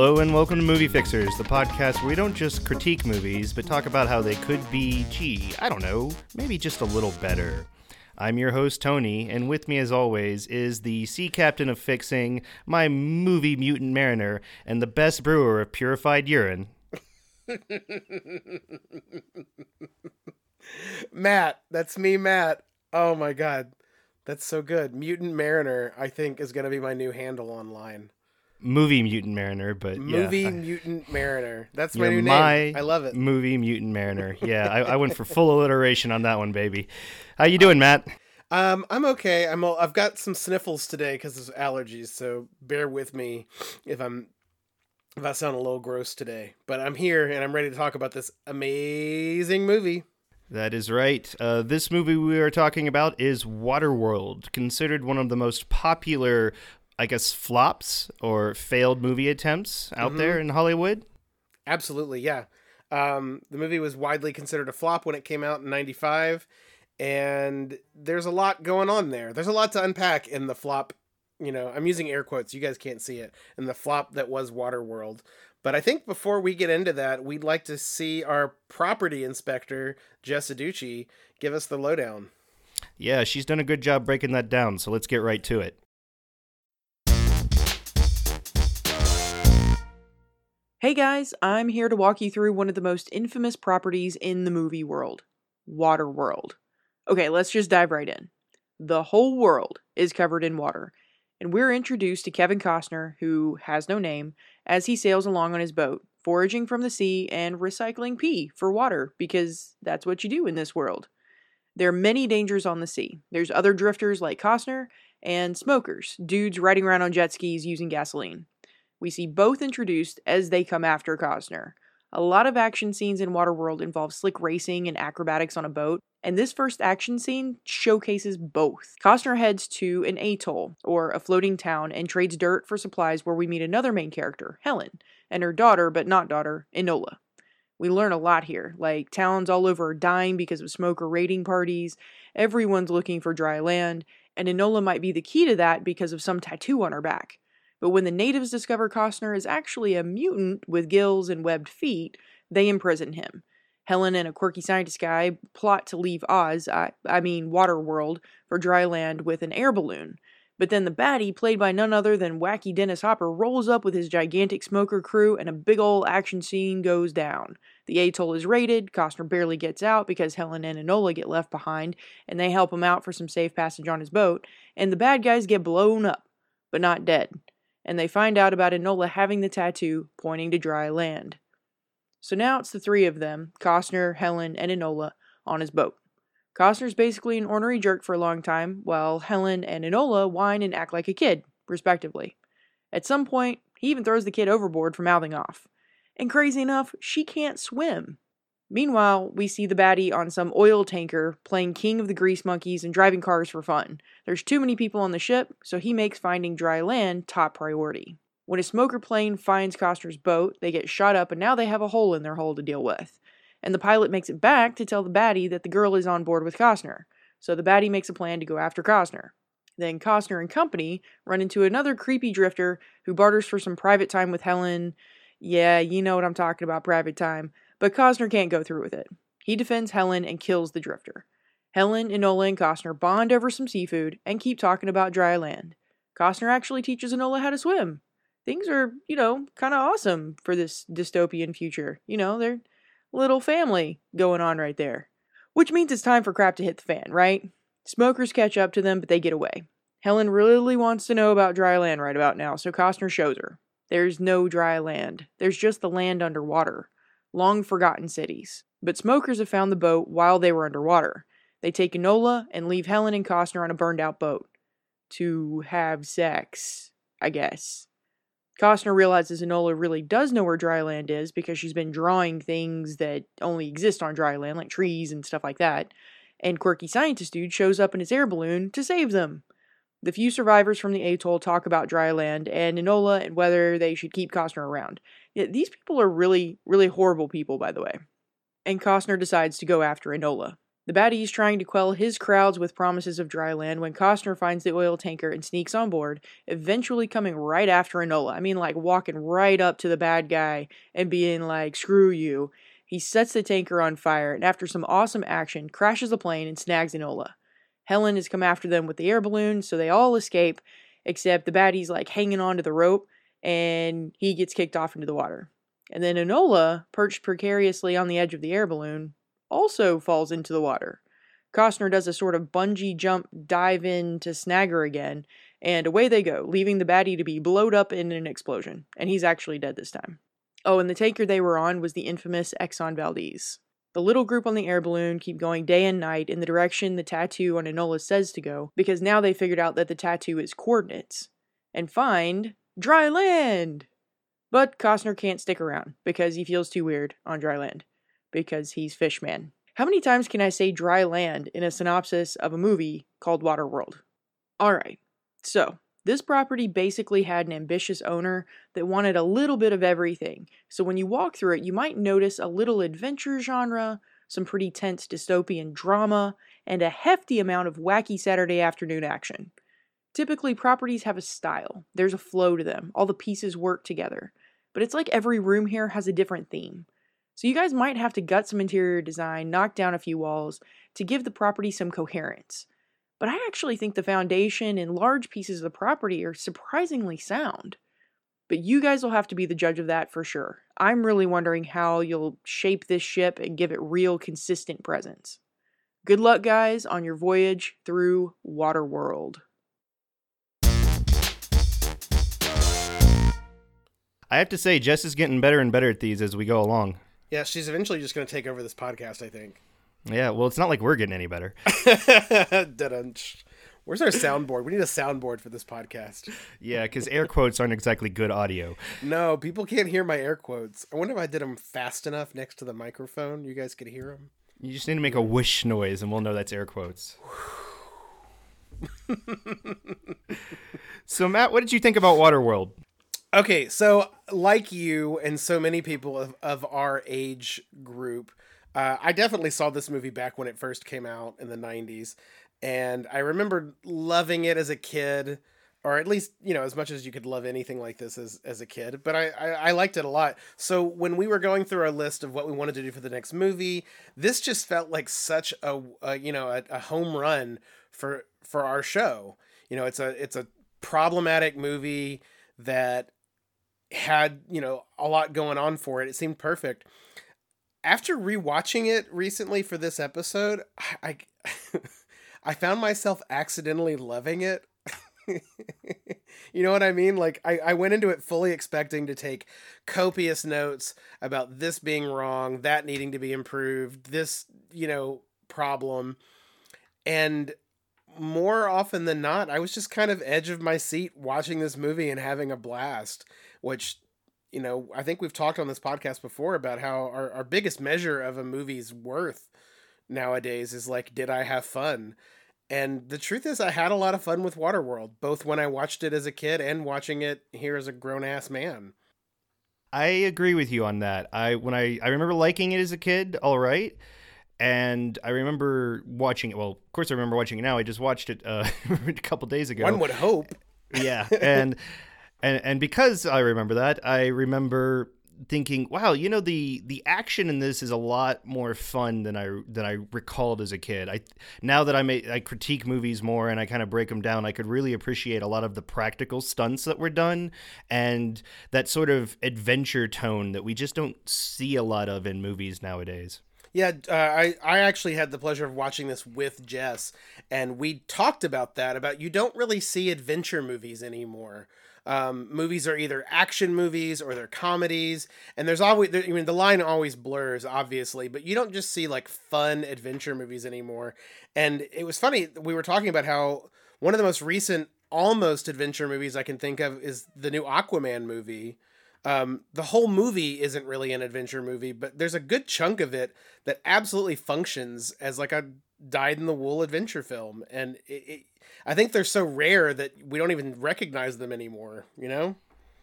Hello and welcome to Movie Fixers, the podcast where we don't just critique movies, but talk about how they could be, gee, I don't know, maybe just a little better. I'm your host, Tony, and with me, as always, is the sea captain of fixing, my movie mutant mariner, and the best brewer of purified urine. Matt, that's me, Matt. Oh my god. That's so good. Mutant Mariner, I think, is going to be my new handle online. Movie Mutant Mariner, but Movie yeah. Mutant Mariner. That's my new my name. I love it. Movie Mutant Mariner. Yeah, I, I went for full alliteration on that one, baby. How you doing, Matt? Um, I'm okay. I'm. All, I've got some sniffles today because of allergies, so bear with me if I'm if I sound a little gross today. But I'm here and I'm ready to talk about this amazing movie. That is right. Uh, this movie we are talking about is Waterworld, considered one of the most popular, I guess, flops or failed movie attempts out Mm-hmm. there in Hollywood. Absolutely, yeah. Um, the movie was widely considered a flop when it came out in '95, and there's a lot going on there. There's a lot to unpack in the flop. You know, I'm using air quotes. You guys can't see it. In the flop that was Waterworld. But I think before we get into that, we'd like to see our property inspector, Jess Aducci, give us the lowdown. Yeah, she's done a good job breaking that down, so let's get right to it. Hey guys, I'm here to walk you through one of the most infamous properties in the movie world Waterworld. Okay, let's just dive right in. The whole world is covered in water, and we're introduced to Kevin Costner, who has no name, as he sails along on his boat, foraging from the sea and recycling pee for water, because that's what you do in this world. There are many dangers on the sea. There's other drifters like Costner, and smokers, dudes riding around on jet skis using gasoline. We see both introduced as they come after Costner. A lot of action scenes in Waterworld involve slick racing and acrobatics on a boat, and this first action scene showcases both. Costner heads to an atoll, or a floating town, and trades dirt for supplies where we meet another main character, Helen, and her daughter, but not daughter, Enola. We learn a lot here, like towns all over are dying because of smoker raiding parties, everyone's looking for dry land, and Enola might be the key to that because of some tattoo on her back. But when the natives discover Costner is actually a mutant with gills and webbed feet, they imprison him. Helen and a quirky scientist guy plot to leave Oz, I, I mean Waterworld, for dry land with an air balloon. But then the baddie, played by none other than wacky Dennis Hopper, rolls up with his gigantic smoker crew and a big ol' action scene goes down. The atoll is raided, Costner barely gets out because Helen and Enola get left behind, and they help him out for some safe passage on his boat, and the bad guys get blown up, but not dead and they find out about Enola having the tattoo pointing to dry land. So now it's the three of them Costner, Helen, and Enola on his boat. Costner's basically an ornery jerk for a long time, while Helen and Enola whine and act like a kid, respectively. At some point, he even throws the kid overboard for mouthing off. And crazy enough, she can't swim. Meanwhile, we see the baddie on some oil tanker playing King of the Grease Monkeys and driving cars for fun. There's too many people on the ship, so he makes finding dry land top priority. When a smoker plane finds Costner's boat, they get shot up and now they have a hole in their hull to deal with. And the pilot makes it back to tell the baddie that the girl is on board with Costner. So the baddie makes a plan to go after Costner. Then Costner and company run into another creepy drifter who barters for some private time with Helen. Yeah, you know what I'm talking about, private time. But Costner can't go through with it. He defends Helen and kills the drifter. Helen, Enola, and Costner bond over some seafood and keep talking about dry land. Costner actually teaches Enola how to swim. Things are, you know, kind of awesome for this dystopian future. You know, they're little family going on right there. Which means it's time for crap to hit the fan, right? Smokers catch up to them, but they get away. Helen really wants to know about dry land right about now, so Costner shows her. There's no dry land. There's just the land underwater. Long forgotten cities. But smokers have found the boat while they were underwater. They take Enola and leave Helen and Costner on a burned out boat. To have sex, I guess. Costner realizes Enola really does know where dry land is because she's been drawing things that only exist on dry land, like trees and stuff like that. And quirky scientist dude shows up in his air balloon to save them. The few survivors from the atoll talk about dry land and Enola and whether they should keep Costner around. These people are really, really horrible people, by the way. And Costner decides to go after Enola. The baddie's trying to quell his crowds with promises of dry land when Costner finds the oil tanker and sneaks on board, eventually coming right after Enola. I mean, like walking right up to the bad guy and being like, screw you. He sets the tanker on fire and, after some awesome action, crashes the plane and snags Enola. Helen has come after them with the air balloon, so they all escape, except the baddie's like hanging onto the rope and he gets kicked off into the water. And then Enola, perched precariously on the edge of the air balloon, also falls into the water. Costner does a sort of bungee jump dive in to snag her again, and away they go, leaving the baddie to be blowed up in an explosion. And he's actually dead this time. Oh, and the tanker they were on was the infamous Exxon Valdez. The little group on the air balloon keep going day and night in the direction the tattoo on Enola says to go, because now they figured out that the tattoo is coordinates. And find dry land! But Costner can't stick around because he feels too weird on dry land because he's Fishman. How many times can I say dry land in a synopsis of a movie called Waterworld? Alright, so this property basically had an ambitious owner that wanted a little bit of everything. So when you walk through it, you might notice a little adventure genre, some pretty tense dystopian drama, and a hefty amount of wacky Saturday afternoon action. Typically, properties have a style, there's a flow to them, all the pieces work together. But it's like every room here has a different theme. So you guys might have to gut some interior design, knock down a few walls to give the property some coherence. But I actually think the foundation and large pieces of the property are surprisingly sound. But you guys will have to be the judge of that for sure. I'm really wondering how you'll shape this ship and give it real consistent presence. Good luck, guys, on your voyage through Waterworld. I have to say, Jess is getting better and better at these as we go along. Yeah, she's eventually just going to take over this podcast, I think. Yeah, well, it's not like we're getting any better. Where's our soundboard? We need a soundboard for this podcast. Yeah, because air quotes aren't exactly good audio. No, people can't hear my air quotes. I wonder if I did them fast enough next to the microphone, you guys could hear them. You just need to make a whoosh noise, and we'll know that's air quotes. so, Matt, what did you think about Waterworld? Okay, so like you and so many people of, of our age group, uh, I definitely saw this movie back when it first came out in the 90s. And I remember loving it as a kid, or at least, you know, as much as you could love anything like this as, as a kid. But I, I, I liked it a lot. So when we were going through our list of what we wanted to do for the next movie, this just felt like such a, a you know, a, a home run for for our show. You know, it's a it's a problematic movie that had you know a lot going on for it. It seemed perfect. After rewatching it recently for this episode, I I, I found myself accidentally loving it. you know what I mean? Like I, I went into it fully expecting to take copious notes about this being wrong, that needing to be improved, this, you know, problem. And more often than not, I was just kind of edge of my seat watching this movie and having a blast, which, you know, I think we've talked on this podcast before about how our, our biggest measure of a movie's worth nowadays is like, did I have fun? And the truth is, I had a lot of fun with Waterworld, both when I watched it as a kid and watching it here as a grown ass man. I agree with you on that. I when I I remember liking it as a kid, all right. And I remember watching it. Well, of course, I remember watching it now. I just watched it uh, a couple days ago. One would hope. Yeah, and and and because I remember that, I remember thinking, wow, you know the the action in this is a lot more fun than I than I recalled as a kid. I now that I may I critique movies more and I kind of break them down, I could really appreciate a lot of the practical stunts that were done and that sort of adventure tone that we just don't see a lot of in movies nowadays. Yeah, uh, I I actually had the pleasure of watching this with Jess, and we talked about that about you don't really see adventure movies anymore. Um, movies are either action movies or they're comedies, and there's always I mean the line always blurs, obviously, but you don't just see like fun adventure movies anymore. And it was funny we were talking about how one of the most recent almost adventure movies I can think of is the new Aquaman movie. Um, the whole movie isn't really an adventure movie, but there's a good chunk of it that absolutely functions as like a dyed in the wool adventure film, and it, it, I think they're so rare that we don't even recognize them anymore. You know?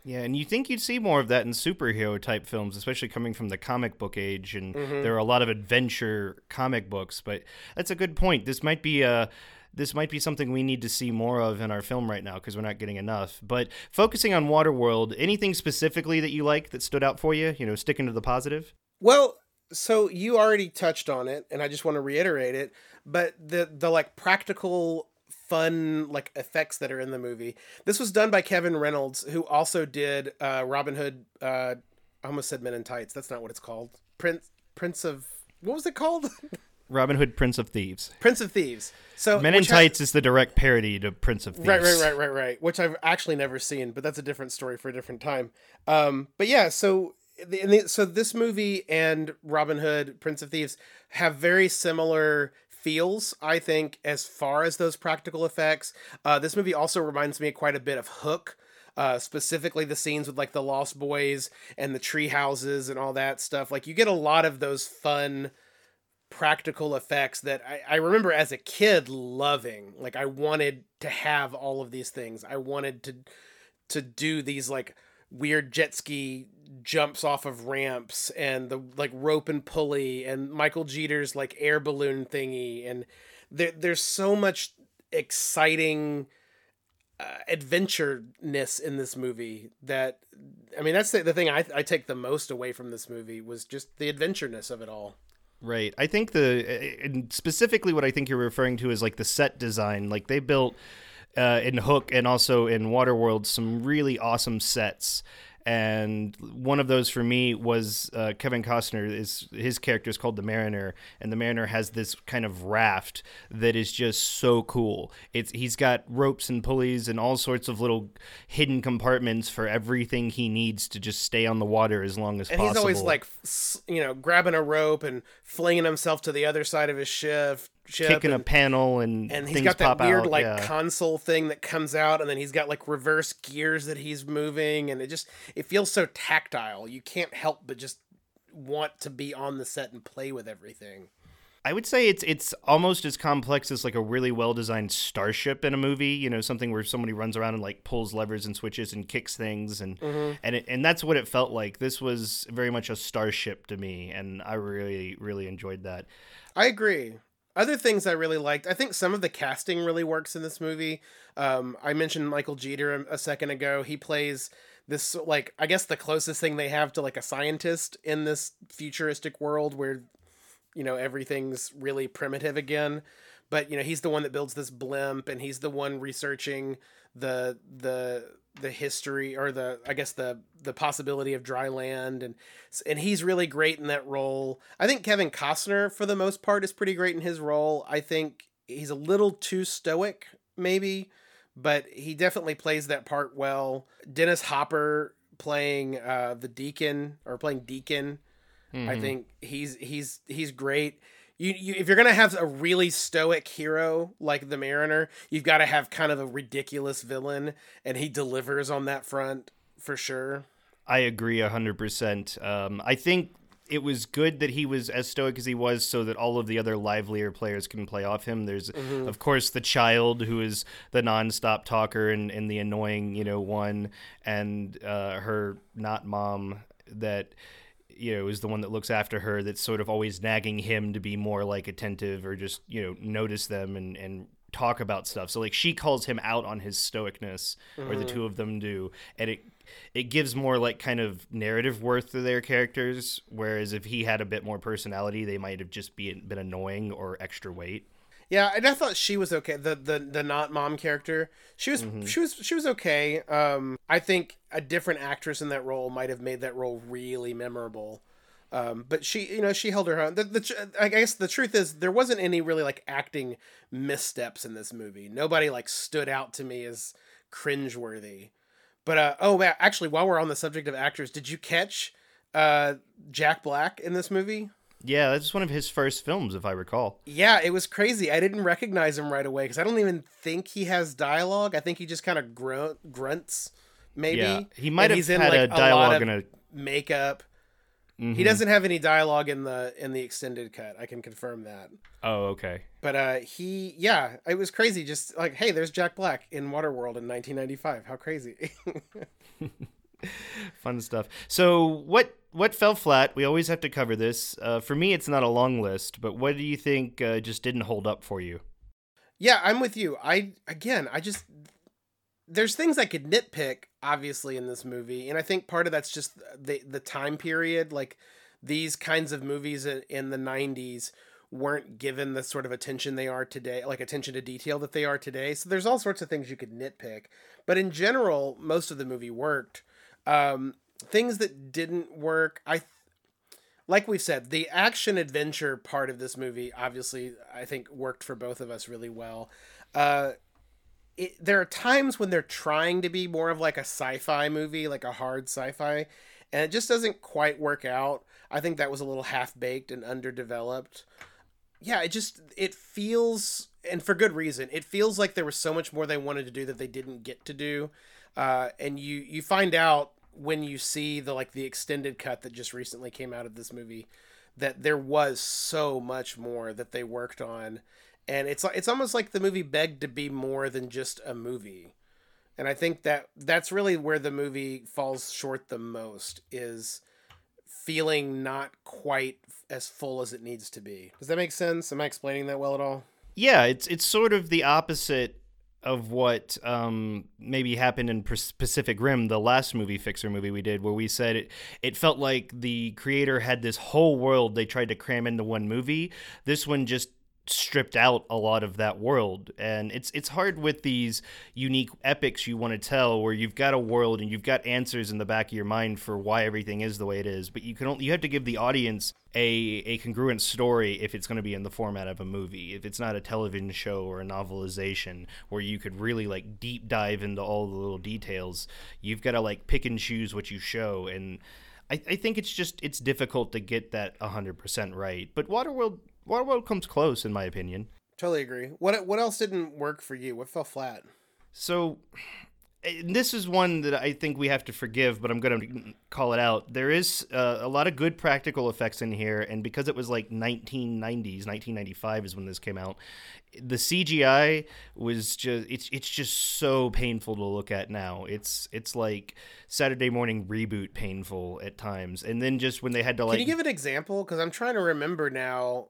Yeah, and you think you'd see more of that in superhero type films, especially coming from the comic book age, and Mm-hmm. there are a lot of adventure comic books. But that's a good point. This might be a this might be something we need to see more of in our film right now because we're not getting enough. But focusing on Waterworld, anything specifically that you like that stood out for you? You know, sticking to the positive. Well, so you already touched on it, and I just want to reiterate it. But the the like practical fun like effects that are in the movie. This was done by Kevin Reynolds, who also did uh, Robin Hood. Uh, I almost said Men in Tights. That's not what it's called. Prince Prince of what was it called? Robin Hood, Prince of Thieves. Prince of Thieves. So Men in which has- Tights is the direct parody to Prince of Thieves. Right, right, right, right, right. Which I've actually never seen, but that's a different story for a different time. Um, but yeah, so the, so this movie and Robin Hood, Prince of Thieves, have very similar feels. I think as far as those practical effects, uh, this movie also reminds me quite a bit of Hook. Uh, specifically the scenes with like the Lost Boys and the tree houses and all that stuff. Like you get a lot of those fun practical effects that I, I remember as a kid loving. Like I wanted to have all of these things. I wanted to to do these like weird jet ski jumps off of ramps and the like rope and pulley and Michael Jeter's like air balloon thingy and there there's so much exciting uh, adventureness in this movie that I mean that's the, the thing I, I take the most away from this movie was just the adventureness of it all. Right. I think the specifically what I think you're referring to is like the set design. Like they built uh, in Hook and also in Waterworld some really awesome sets. And one of those for me was uh, Kevin Costner. Is his character is called the Mariner, and the Mariner has this kind of raft that is just so cool. It's he's got ropes and pulleys and all sorts of little hidden compartments for everything he needs to just stay on the water as long as possible. and possible. he's always like you know grabbing a rope and flinging himself to the other side of his ship kicking a and, panel and, and he's got that weird out. like yeah. console thing that comes out and then he's got like reverse gears that he's moving and it just it feels so tactile you can't help but just want to be on the set and play with everything I would say it's it's almost as complex as like a really well designed starship in a movie. You know, something where somebody runs around and like pulls levers and switches and kicks things, and mm-hmm. and it, and that's what it felt like. This was very much a starship to me, and I really really enjoyed that. I agree. Other things I really liked, I think some of the casting really works in this movie. Um, I mentioned Michael Jeter a, a second ago. He plays this, like, I guess the closest thing they have to like a scientist in this futuristic world where, you know, everything's really primitive again. But you know, he's the one that builds this blimp, and he's the one researching the the the history or the I guess the the possibility of dry land and and he's really great in that role. I think Kevin Costner for the most part is pretty great in his role. I think he's a little too stoic maybe, but he definitely plays that part well. Dennis Hopper playing uh the deacon or playing deacon I think he's he's he's great. You, you if you're gonna have a really stoic hero like the Mariner, you've got to have kind of a ridiculous villain, and he delivers on that front for sure. I agree hundred percent. Um, I think it was good that he was as stoic as he was, so that all of the other livelier players can play off him. There's, of course, the child who is the nonstop talker and, and the annoying, you know, one, and uh, her not mom that you know is the one that looks after her. That's sort of always nagging him to be more like attentive or just you know notice them and and talk about stuff. So like she calls him out on his stoicness, or the mm-hmm. two of them do, and it it gives more like kind of narrative worth to their characters. Whereas if he had a bit more personality, they might have just been been annoying or extra weight. Yeah, and I thought she was okay. The the the not mom character, she was she was she was okay. Um, I think a different actress in that role might have made that role really memorable. Um, but she, you know, she held her own. The, the, I guess the truth is there wasn't any really like acting missteps in this movie. Nobody like stood out to me as cringeworthy. But uh, oh, actually, while we're on the subject of actors, did you catch uh, Jack Black in this movie? Yeah, that's one of his first films, if I recall. Yeah, it was crazy. I didn't recognize him right away because I don't even think he has dialogue. I think he just kind of grunt, grunts, maybe. Yeah, he might And have he's in, had like, a lot dialogue of in a. makeup. He Mhm. doesn't have any dialogue in the in the extended cut. I can confirm that. Oh, okay. But uh he yeah, it was crazy just like hey, there's Jack Black in Waterworld in 1995. How crazy. Fun stuff. So what what fell flat? We always have to cover this. Uh, for me, it's not a long list, but what do you think uh, just didn't hold up for you? Yeah, I'm with you. I again, I just there's things I could nitpick obviously in this movie, and I think part of that's just the the time period. Like these kinds of movies in the '90s weren't given the sort of attention they are today, like attention to detail that they are today. So there's all sorts of things you could nitpick, but in general, most of the movie worked. Um, things that didn't work, I like we've said, the action adventure part of this movie obviously I think worked for both of us really well. Uh, it, there are times when they're trying to be more of like a sci-fi movie, like a hard sci-fi, and it just doesn't quite work out. I think that was a little half-baked and underdeveloped. Yeah, it just it feels and for good reason. It feels like there was so much more they wanted to do that they didn't get to do. Uh, and you you find out when you see the like the extended cut that just recently came out of this movie that there was so much more that they worked on. And it's it's almost like the movie begged to be more than just a movie. And i think that that's really where the movie falls short the most is feeling not quite as full as it needs to be. Does that make sense? Am i explaining that well at all? Yeah it's it's sort of the opposite of what um, maybe happened in Pacific Rim, the last movie fixer movie we did, where we said it it felt like the creator had this whole world they tried to cram into one movie. This one just stripped out a lot of that world. And it's it's hard with these unique epics you want to tell where you've got a world and you've got answers in the back of your mind for why everything is the way it is but you can only, you have to give the audience a a congruent story if it's going to be in the format of a movie if it's not a television show or a novelization where you could really like deep dive into all the little details. You've got to like pick and choose what you show and I, I think it's just it's difficult to get that 100% right. But waterworld Waterworld comes close, in my opinion. Totally agree. What what else didn't work for you? What fell flat? So, this is one that I think we have to forgive, but I'm going to call it out. There is uh, a lot of good practical effects in here, and because it was like 1990s, 1995 is when this came out. The CGI was just it's it's just so painful to look at now. It's it's like Saturday morning reboot painful at times, and then just when they had to like. Can you give an example? Because I'm trying to remember now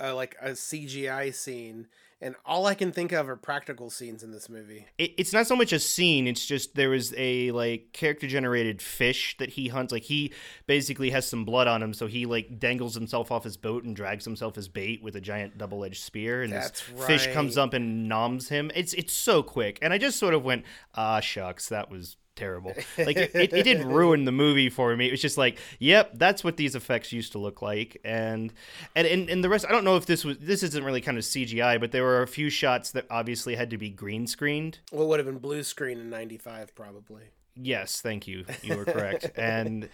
like a CGI scene, and all I can think of are practical scenes in this movie. It, it's not so much a scene; it's just there was a like character generated fish that he hunts. Like he basically has some blood on him, so he like dangles himself off his boat and drags himself as bait with a giant double edged spear, and That's this right. fish comes up and noms him. It's it's so quick, and I just sort of went, ah shucks, that was terrible. Like it, it, it, didn't ruin the movie for me. It was just like, yep, that's what these effects used to look like. And and and, and the rest I don't know if this was this isn't really kind of CGI, but there were a few shots that obviously had to be green screened. Well, would have been blue screen in 95 probably. Yes, thank you. You were correct. and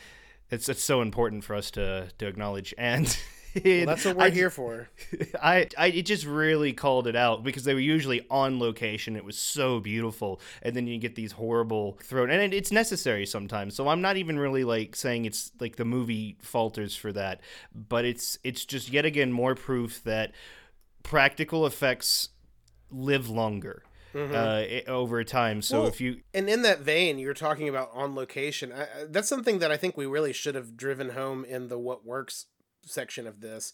it's it's so important for us to to acknowledge and well, that's what we're I, here for. I, I, it just really called it out because they were usually on location. It was so beautiful, and then you get these horrible thrown, and it, it's necessary sometimes. So I'm not even really like saying it's like the movie falters for that, but it's it's just yet again more proof that practical effects live longer. Mm-hmm. Uh, over time. So well, if you and in that vein, you're talking about on location. I, that's something that I think we really should have driven home in the what works section of this,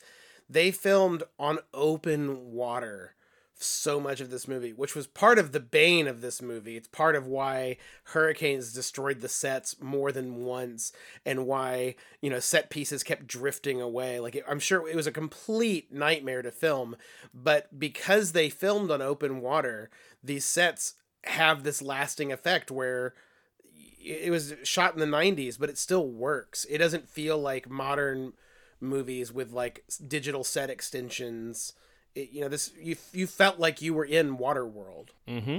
they filmed on open water so much of this movie, which was part of the bane of this movie. It's part of why hurricanes destroyed the sets more than once and why, you know, set pieces kept drifting away. Like, it, I'm sure it was a complete nightmare to film, but because they filmed on open water, these sets have this lasting effect where it was shot in the 90s, but it still works. It doesn't feel like modern movies with like digital set extensions. It, you know, this you you felt like you were in Waterworld. Mm-hmm.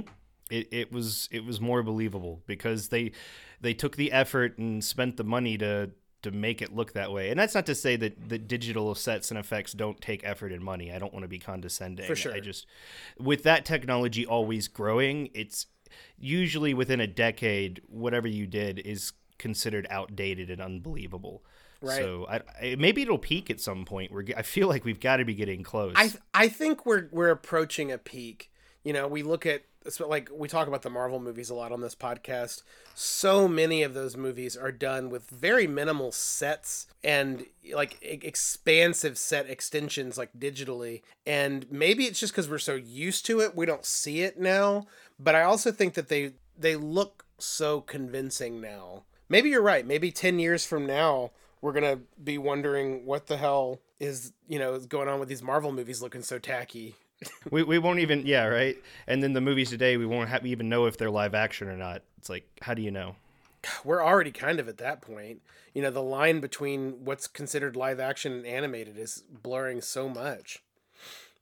It it was it was more believable because they they took the effort and spent the money to to make it look that way. And that's not to say that the digital sets and effects don't take effort and money. I don't want to be condescending. For sure. I just with that technology always growing, it's usually within a decade whatever you did is considered outdated and unbelievable. Right. So I, maybe it'll peak at some point. We're I feel like we've got to be getting close. I I think we're we're approaching a peak. You know, we look at like we talk about the Marvel movies a lot on this podcast. So many of those movies are done with very minimal sets and like e- expansive set extensions, like digitally. And maybe it's just because we're so used to it, we don't see it now. But I also think that they they look so convincing now. Maybe you're right. Maybe ten years from now, we're gonna be wondering what the hell is you know is going on with these Marvel movies looking so tacky. we, we won't even yeah right? And then the movies today we won't have, even know if they're live action or not. It's like how do you know? We're already kind of at that point. You know the line between what's considered live action and animated is blurring so much.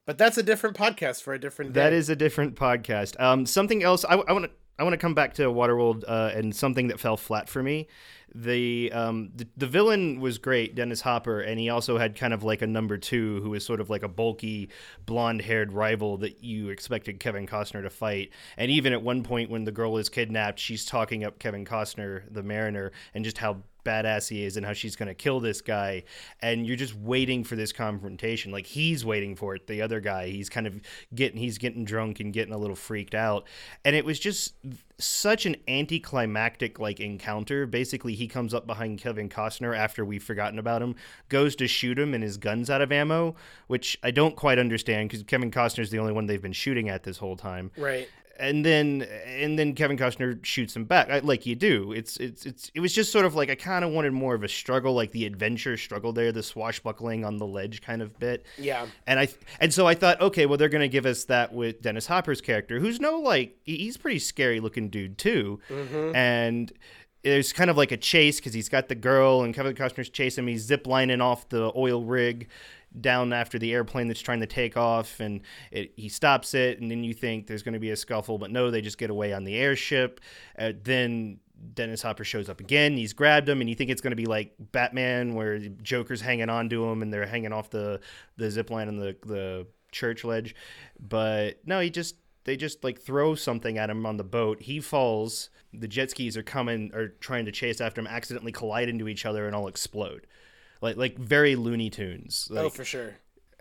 But that's a different podcast for a different day. that is a different podcast. Um something else i want to I want to come back to Waterworld uh, and something that fell flat for me. The, um, the the villain was great, Dennis Hopper, and he also had kind of like a number two who was sort of like a bulky, blonde-haired rival that you expected Kevin Costner to fight. And even at one point when the girl is kidnapped, she's talking up Kevin Costner, the Mariner, and just how badass he is and how she's going to kill this guy and you're just waiting for this confrontation. Like he's waiting for it the other guy. He's kind of getting he's getting drunk and getting a little freaked out. And it was just such an anticlimactic like encounter. Basically he comes up behind Kevin Costner after we've forgotten about him goes to shoot him and his guns out of ammo which I don't quite understand cuz Kevin Costner's the only one they've been shooting at this whole time. Right and then and then Kevin Costner shoots him back like you do. It's it's it's it was just sort of like I kind of wanted more of a struggle, like the adventure struggle there, the swashbuckling on the ledge kind of bit. Yeah. And I and so I thought, okay, well they're gonna give us that with Dennis Hopper's character, who's no like he's pretty scary looking dude too, mm-hmm. and. There's kind of like a chase because he's got the girl and Kevin Costner's chasing him. He's zip lining off the oil rig, down after the airplane that's trying to take off and it, he stops it and then you think there's going to be a scuffle but no they just get away on the airship uh, then Dennis Hopper shows up again. He's grabbed him, and you think it's going to be like Batman, where Joker's hanging on to him, and they're hanging off the the zip line on the the church ledge. But no, he just they just like throw something at him on the boat. He falls. The jet skis are coming, are trying to chase after him, accidentally collide into each other, and all explode like like very Looney Tunes. Oh, like, oh, for sure.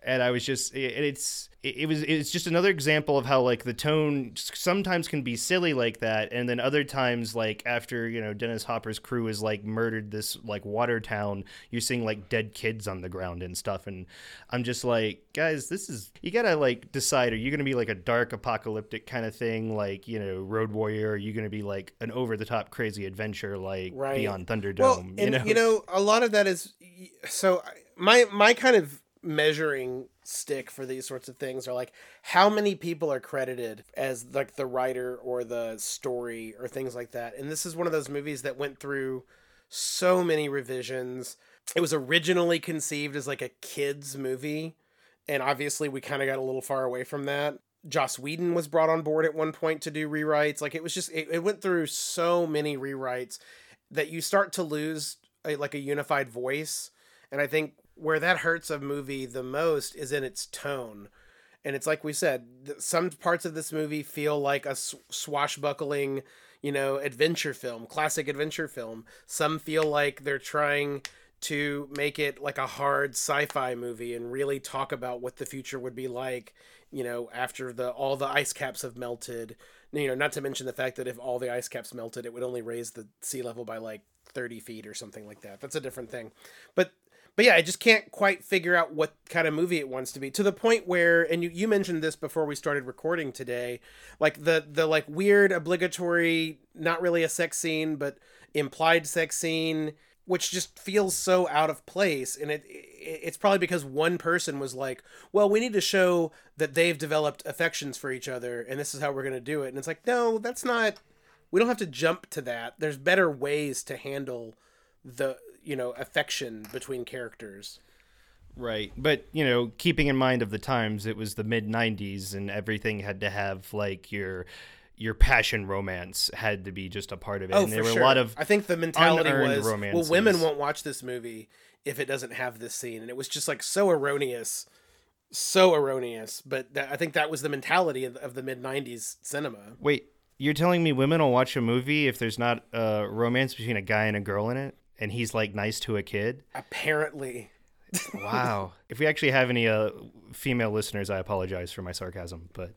And I was just it, it's it, was it's just another example of how like the tone sometimes can be silly like that, and then other times like after you know Dennis Hopper's crew is like murdered this like water town, you're seeing like dead kids on the ground and stuff, and I'm just like guys, this is you gotta like decide are you gonna be like a dark apocalyptic kind of thing like you know Road Warrior, are you gonna be like an over the top crazy adventure like right. Beyond Thunderdome? Well, and, you know, you know a lot of that is so my my kind of measuring stick for these sorts of things are like how many people are credited as like the writer or the story or things like that. And this is one of those movies that went through so many revisions. It was originally conceived as like a kids movie and obviously we kind of got a little far away from that. Joss Whedon was brought on board at one point to do rewrites. Like it was just it, it went through so many rewrites that you start to lose a, like a unified voice. And I think where that hurts a movie the most is in its tone. And it's like we said, some parts of this movie feel like a swashbuckling, you know, adventure film, classic adventure film. Some feel like they're trying to make it like a hard sci-fi movie and really talk about what the future would be like, you know, after the all the ice caps have melted. You know, not to mention the fact that if all the ice caps melted, it would only raise the sea level by like 30 feet or something like that. That's a different thing. But but yeah, I just can't quite figure out what kind of movie it wants to be to the point where, and you, you mentioned this before we started recording today, like the the like weird obligatory, not really a sex scene, but implied sex scene, which just feels so out of place, and it, it it's probably because one person was like, well, we need to show that they've developed affections for each other, and this is how we're gonna do it, and it's like, no, that's not. We don't have to jump to that. There's better ways to handle the you know affection between characters. Right. But you know keeping in mind of the times it was the mid 90s and everything had to have like your your passion romance had to be just a part of it. Oh, and there for were sure. a lot of i think the mentality was romances. well women won't watch this movie if it doesn't have this scene. And it was just like so erroneous so erroneous. But that, i think that was the mentality of, of the mid 90s cinema. Wait you're telling me women will watch a movie if there's not a romance between a guy and a girl in it and he's like nice to a kid. Apparently. wow. If we actually have any uh, female listeners, I apologize for my sarcasm, but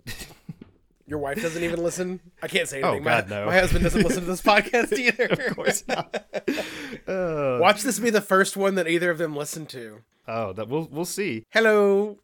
Your wife doesn't even listen. I can't say anything. Oh, anything. God, my, no. my husband doesn't listen to this podcast either. of course not. Uh, Watch this be the first one that either of them listen to. oh, that we'll we'll see. Hello.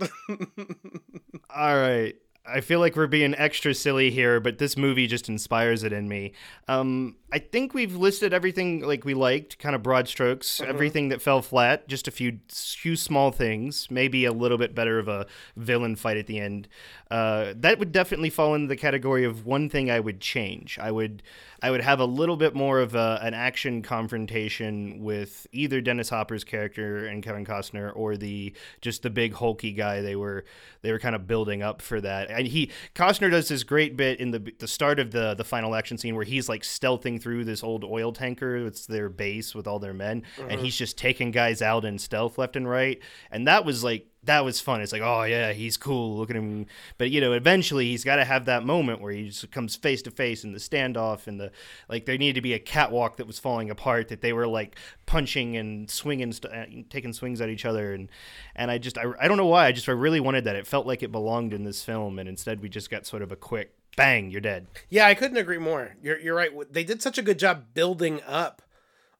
All right. I feel like we're being extra silly here, but this movie just inspires it in me. Um, I think we've listed everything like we liked, kind of broad strokes. Everything that fell flat, just a few few small things. Maybe a little bit better of a villain fight at the end. Uh, that would definitely fall into the category of one thing I would change. I would I would have a little bit more of a, an action confrontation with either Dennis Hopper's character and Kevin Costner or the just the big hulky guy they were they were kind of building up for that. And he Costner does this great bit in the the start of the the final action scene where he's like stealthing through this old oil tanker. It's their base with all their men, and uh-huh. he's just taking guys out in stealth left and right. And that was like that was fun. It's like, oh yeah, he's cool. Look at him. But you know, eventually he's got to have that moment where he just comes face to face in the standoff and the like. There needed to be a catwalk that was falling apart. That they were like punching and swinging, st- uh, taking swings at each other. And and I just I, I don't know why. I just I really wanted that. It felt like it belonged in this film, and instead we just got sort of a quick bang, you're dead. Yeah, I couldn't agree more. You're you're right. They did such a good job building up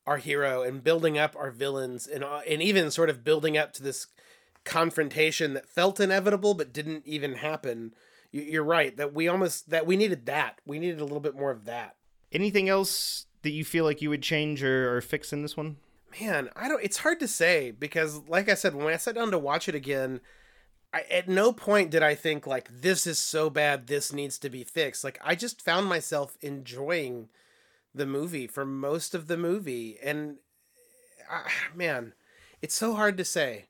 our hero and building up our villains and uh, and even sort of building up to this confrontation that felt inevitable but didn't even happen. You- You're right that we almost that we needed that. We needed a little bit more of that. Anything else that you feel like you would change or, or fix in this one? Man, I don't. It's hard to say because, like I said, when I sat down to watch it again, I at no point did I think like this is so bad, this needs to be fixed. Like I just found myself enjoying the movie for most of the movie, and uh, man, it's so hard to say.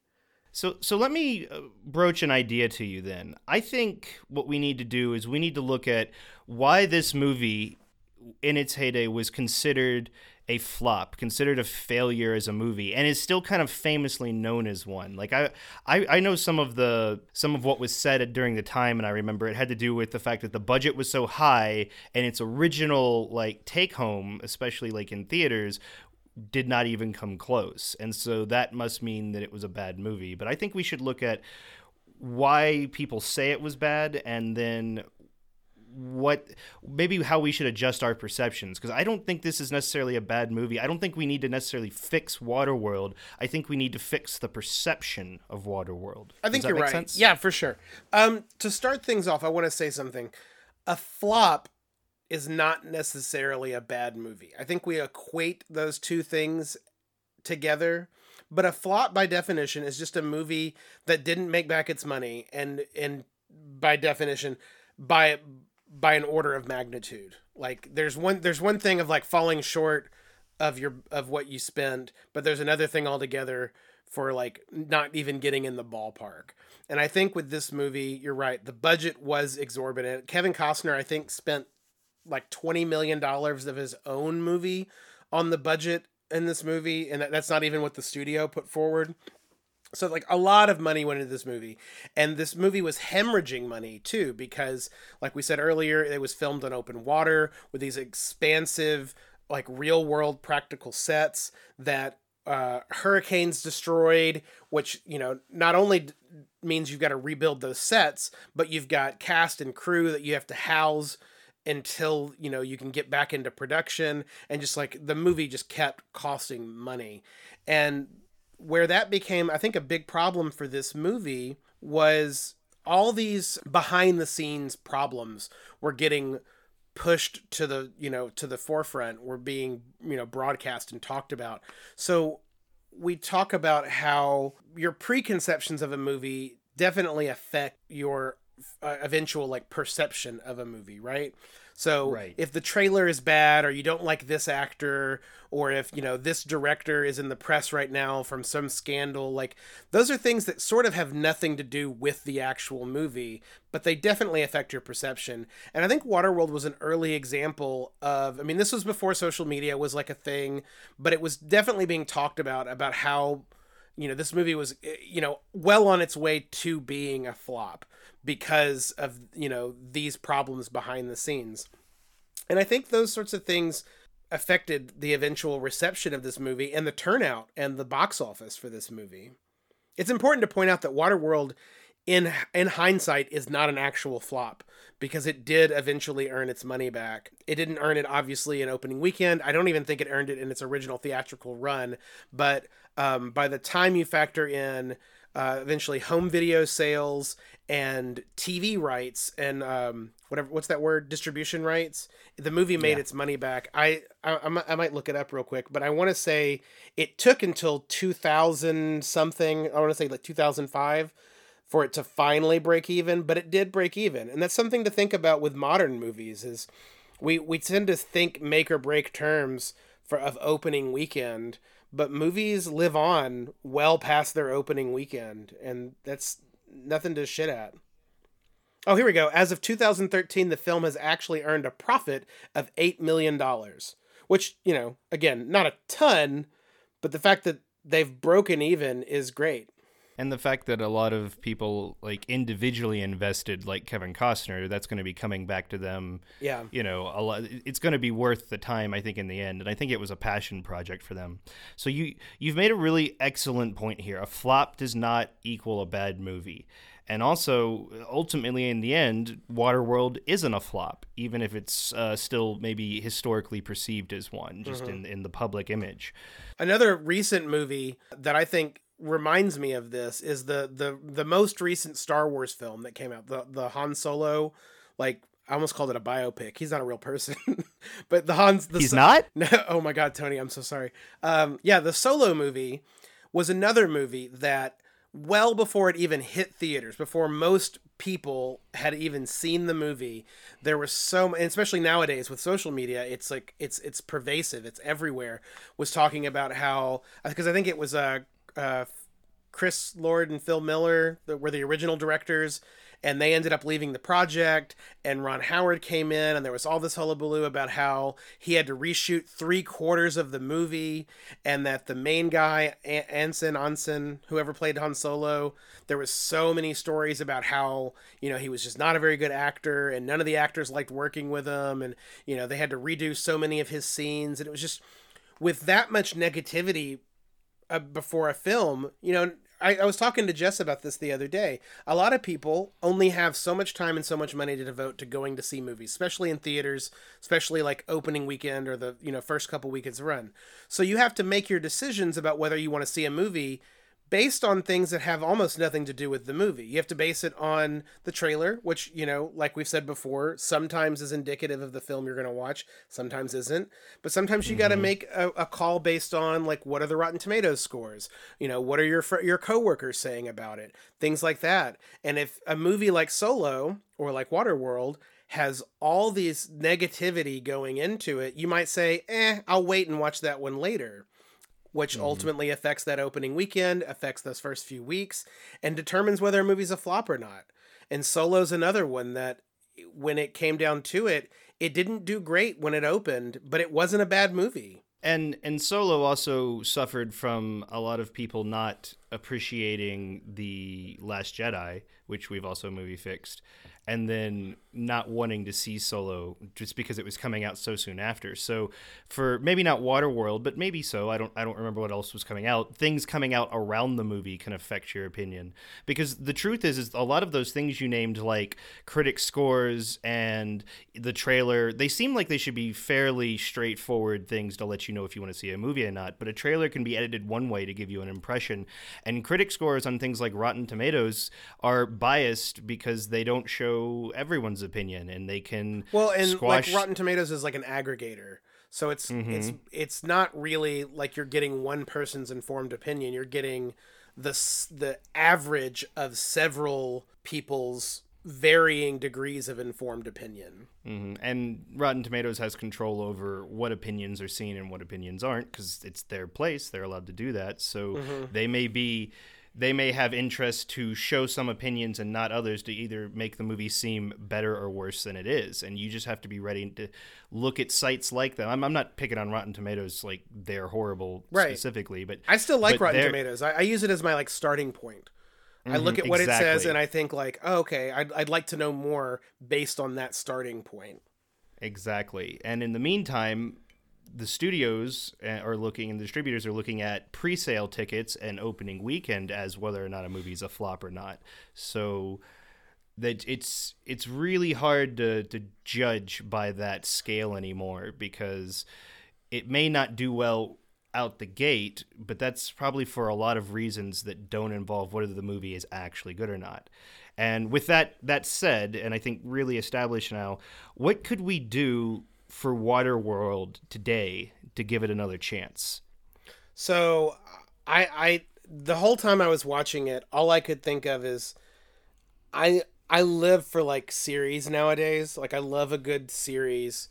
So, so let me uh, broach an idea to you then. I think what we need to do is we need to look at why this movie, in its heyday, was considered a flop, considered a failure as a movie, and is still kind of famously known as one. Like I, I, I know some of the some of what was said during the time, and I remember it had to do with the fact that the budget was so high, and its original like take home, especially like in theaters, did not even come close. And so that must mean that it was a bad movie. But I think we should look at why people say it was bad and then what maybe how we should adjust our perceptions because I don't think this is necessarily a bad movie. I don't think we need to necessarily fix Waterworld. I think we need to fix the perception of Waterworld. I think you're right. sense? Yeah, for sure. Um, to start things off, I want to say something. A flop is not necessarily a bad movie. I think we equate those two things together. But a flop, by definition, is just a movie that didn't make back its money, and and by definition, by by an order of magnitude. Like there's one there's one thing of like falling short of your of what you spent, but there's another thing altogether for like not even getting in the ballpark. And I think with this movie, you're right. The budget was exorbitant. Kevin Costner, I think, spent like twenty million dollars of his own movie on the budget in this movie, and that- that's not even what the studio put forward. So like a lot of money went into this movie, and this movie was hemorrhaging money too because, like we said earlier, it was filmed on open water with these expansive, like real world practical sets that uh, hurricanes destroyed. Which you know not only d- means you've got to rebuild those sets, but you've got cast and crew that you have to house until you know you can get back into production and just like the movie just kept costing money. And where that became i think a big problem for this movie was all these behind the scenes problems were getting pushed to the you know to the forefront were being you know broadcast and talked about. So we talk about how your preconceptions of a movie definitely affect your uh, eventual like perception of a movie right? So Right. if the trailer is bad or you don't like this actor or if you know this director is in the press right now from some scandal like those are things that sort of have nothing to do with the actual movie but they definitely affect your perception. And i think waterworld was an early example of i mean this was before social media was like a thing but it was definitely being talked about about how you know this movie was eh, you know well on its way to being a flop because of you know these problems behind the scenes and i think those sorts of things affected the eventual reception of this movie and the turnout and the box office for this movie it's important to point out that waterworld in in hindsight is not an actual flop because it did eventually earn its money back. It didn't earn it obviously in opening weekend. I don't even think it earned it in its original theatrical run, but um, by the time you factor in uh, eventually home video sales and TV rights and um, whatever what's that word? Distribution rights. The movie made Yeah. its money back. I, I I I might look it up real quick but I want to say it took until 2000 something I want to say like 2005 for it to finally break even but it did break even. And that's something to think about with modern movies is we we tend to think make or break terms for of opening weekend but movies live on well past their opening weekend and that's nothing to shit at. Oh here we go. As of 2013 the film has actually earned a profit of 8 million dollars which you know again not a ton but the fact that they've broken even is great And the fact that a lot of people like individually invested, like Kevin Costner, that's going to be coming back to them. yeah You know, a lot. It's going to be worth the time, I think, in the end. And I think it was a passion project for them. So you you've made a really excellent point here. A flop does not equal a bad movie. And also, ultimately, in the end, Waterworld isn't a flop, even if it's uh, still maybe historically perceived as one, just in, in the public image. Another recent movie that I think reminds me of this is the the the most recent Star Wars film that came out, the the Han Solo, like I almost called it a biopic. He's not a real person, but the Han's the He's So- not? No, oh my God, Tony, I'm so sorry. Um, yeah, the Solo movie was another movie that well before it even hit theaters, before most people had even seen the movie, there was so, and especially nowadays with social media, it's like it's it's pervasive, it's everywhere. Was talking about how because I think it was uh, uh, Chris Lord and Phil Miller were the original directors, and they ended up leaving the project. And Ron Howard came in, and there was all this hullabaloo about how he had to reshoot three quarters of the movie, and that the main guy, Anson Anson, whoever played Han Solo, there was so many stories about how you know he was just not a very good actor, and none of the actors liked working with him, and you know they had to redo so many of his scenes, and it was just with that much negativity uh, before a film, you know, I, I was talking to Jess about this the other day. A lot of people only have so much time and so much money to devote to going to see movies, especially in theaters, especially like opening weekend or the you know first couple weekends run. So you have to make your decisions about whether you want to see a movie based on things that have almost nothing to do with the movie. You have to base it on the trailer, which, you know, like we've said before, sometimes is indicative of the film you're going to watch, sometimes isn't. But sometimes you got to make a, a call based on like what are the Rotten Tomatoes scores? You know, what are your fr- your coworkers saying about it? Things like that. And if a movie like Solo or like Waterworld has all these negativity going into it, you might say, "Eh, I'll wait and watch that one later." Which mm-hmm. ultimately affects that opening weekend, affects those first few weeks, and determines whether a movie's a flop or not. And Solo's another one that, when it came down to it, it didn't do great when it opened, but it wasn't a bad movie. And and Solo also suffered from a lot of people not appreciating the Last Jedi, which we've also movie fixed, and then not wanting to see Solo just because it was coming out so soon after. So for maybe not Waterworld, but maybe so. I don't I don't remember what else was coming out. Things coming out around the movie can affect your opinion because the truth is is a lot of those things you named like critic scores and the trailer, they seem like they should be fairly straightforward things to let you know if you want to see a movie or not, but a trailer can be edited one way to give you an impression. And critic scores on things like Rotten Tomatoes are biased because they don't show everyone's opinion and they can Well, and squash like Rotten Tomatoes is like an aggregator. So it's it's it's not really like you're getting one person's informed opinion. You're getting the the average of several people's varying degrees of informed opinion. Mhm. And Rotten Tomatoes has control over what opinions are seen and what opinions aren't because it's their place. They're allowed to do that. So they may be, they may have interest to show some opinions and not others to either make the movie seem better or worse than it is. And you just have to be ready to look at sites like that. I'm, I'm not picking on Rotten Tomatoes like they're horrible Right. specifically, but I still like Rotten Tomatoes. I, I use it as my like starting point. I look Mhm, at what it says and I think like, oh, okay, I'd, I'd like to know more based on that starting point. Exactly. And in the meantime, the studios uh, are looking and the distributors are looking at pre-sale tickets and opening weekend as whether or not a movie is a flop or not. So that it's it's really hard to to judge by that scale anymore because it may not do well out the gate, but that's probably for a lot of reasons that don't involve whether the movie is actually good or not. And with that that said, and I think really established now, what could we do for Waterworld today to give it another chance? So, I I the whole time I was watching it, all I could think of is I I live for like series nowadays. Like I love a good series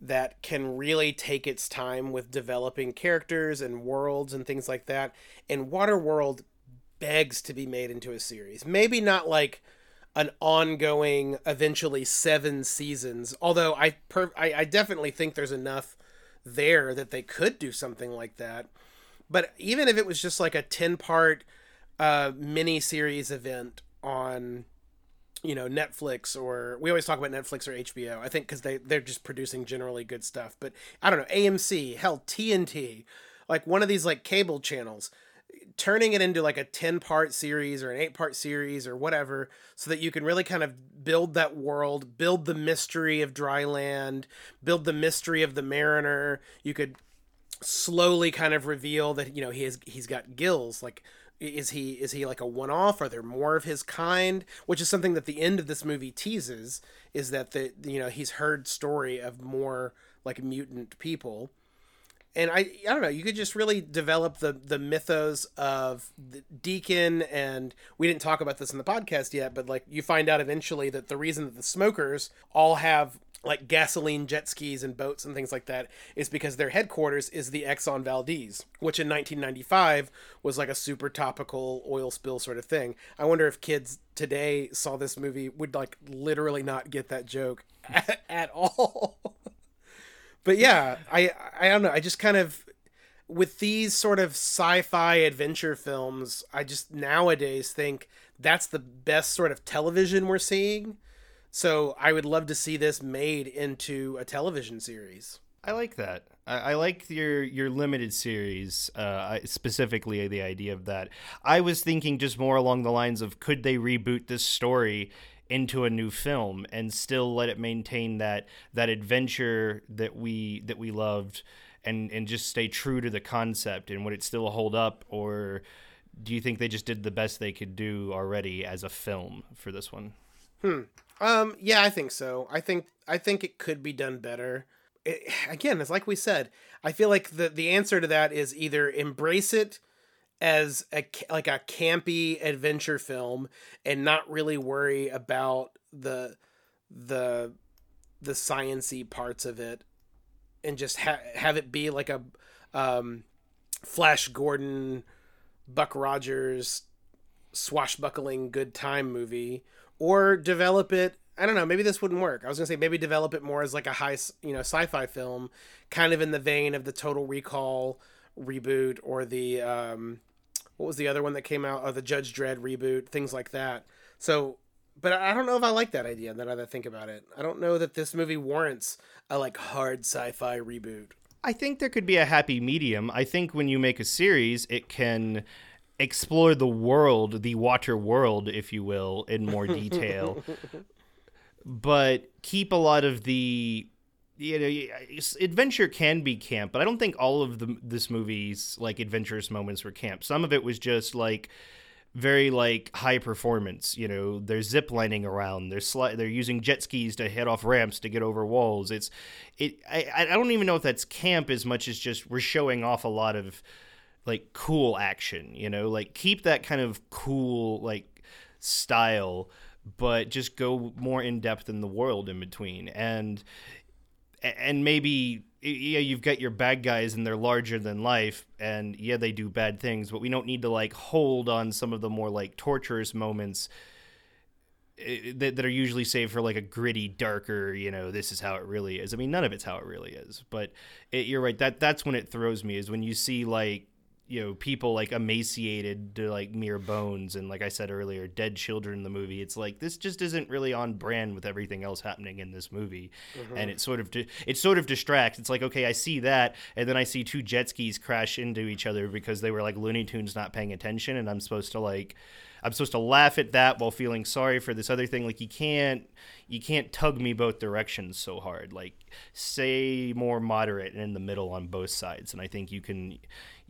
that can really take its time with developing characters and worlds and things like that. And Waterworld begs to be made into a series. Maybe not like an ongoing, eventually seven seasons. Although I per- I, I definitely think there's enough there that they could do something like that. But even if it was just like a ten part uh, mini series event on you know Netflix or we always talk about Netflix or HBO. I think because they they're just producing generally good stuff. But I don't know AMC, hell TNT, like one of these like cable channels turning it into like a 10 part series or an 8 part series or whatever so that you can really kind of build that world build the mystery of dry land build the mystery of the mariner. You could slowly kind of reveal that you know he has he's got gills. Like is he is he like a one off are there more of his kind? Which is something that the end of this movie teases is that the you know he's heard story of more like mutant people and I I don't know, you could just really develop the the mythos of the Deacon and we didn't talk about this in the podcast yet, but like you find out eventually that the reason that the smokers all have like gasoline jet skis and boats and things like that is because their headquarters is the Exxon Valdez, which in 1995 was like a super topical oil spill sort of thing. I wonder if kids today saw this movie would like literally not get that joke at, at all. But yeah, I I don't know. I just kind of with these sort of sci-fi adventure films, I just nowadays think that's the best sort of television we're seeing. So I would love to see this made into a television series. I like that. I, I like your your limited series, uh, specifically the idea of that. I was thinking just more along the lines of could they reboot this story into a new film and still let it maintain that that adventure that we that we loved and and just stay true to the concept and would it still hold up? Or do you think they just did the best they could do already as a film for this one? Hmm. Um yeah i think so. I think i think it could be done better. It, again it's like we said i feel like the the answer to that is either embrace it as a like a campy adventure film and not really worry about the the the sciency parts of it and just ha- have it be like a um, Flash Gordon, Buck Rogers, swashbuckling good time movie, or develop it. I don't know. Maybe this wouldn't work. I was gonna say maybe develop it more as like a high, you know, sci-fi film, kind of in the vein of the Total Recall reboot or the um, what was the other one that came out? Oh, the Judge Dredd reboot, things like that. So, but I don't know if I like that idea. Now that I think about it, I don't know that this movie warrants a like hard sci-fi reboot. I think there could be a happy medium. I think when you make a series, it can explore the world, the water world, if you will, in more detail. but keep a lot of the you know, adventure can be camp, but I don't think all of the this movie's like adventurous moments were camp. Some of it was just like very like high performance. You know, they're zip lining around. They're sli- they're using jet skis to head off ramps to get over walls. It's it. I I don't even know if that's camp as much as just we're showing off a lot of like cool action. You know, like keep that kind of cool like style but just go more in depth in the world in between. And and maybe yeah you've got your bad guys and they're larger than life and yeah they do bad things but we don't need to like hold on some of the more like torturous moments eh, that, that are usually saved for like a gritty darker you know this is how it really is. I mean none of it's how it really is but it, you're right that that's when it throws me is when you see like you know people like emaciated to like mere bones and like i said earlier dead children in the movie it's like this just isn't really on brand with everything else happening in this movie mm-hmm. and it sort of di- it sort of distracts it's like okay i see that and then i see two jet skis crash into each other because they were like looney tunes not paying attention and i'm supposed to like I'm supposed to laugh at that while feeling sorry for this other thing. Like you can't you can't tug me both directions so hard. Like say more moderate and in the middle on both sides, and I think you can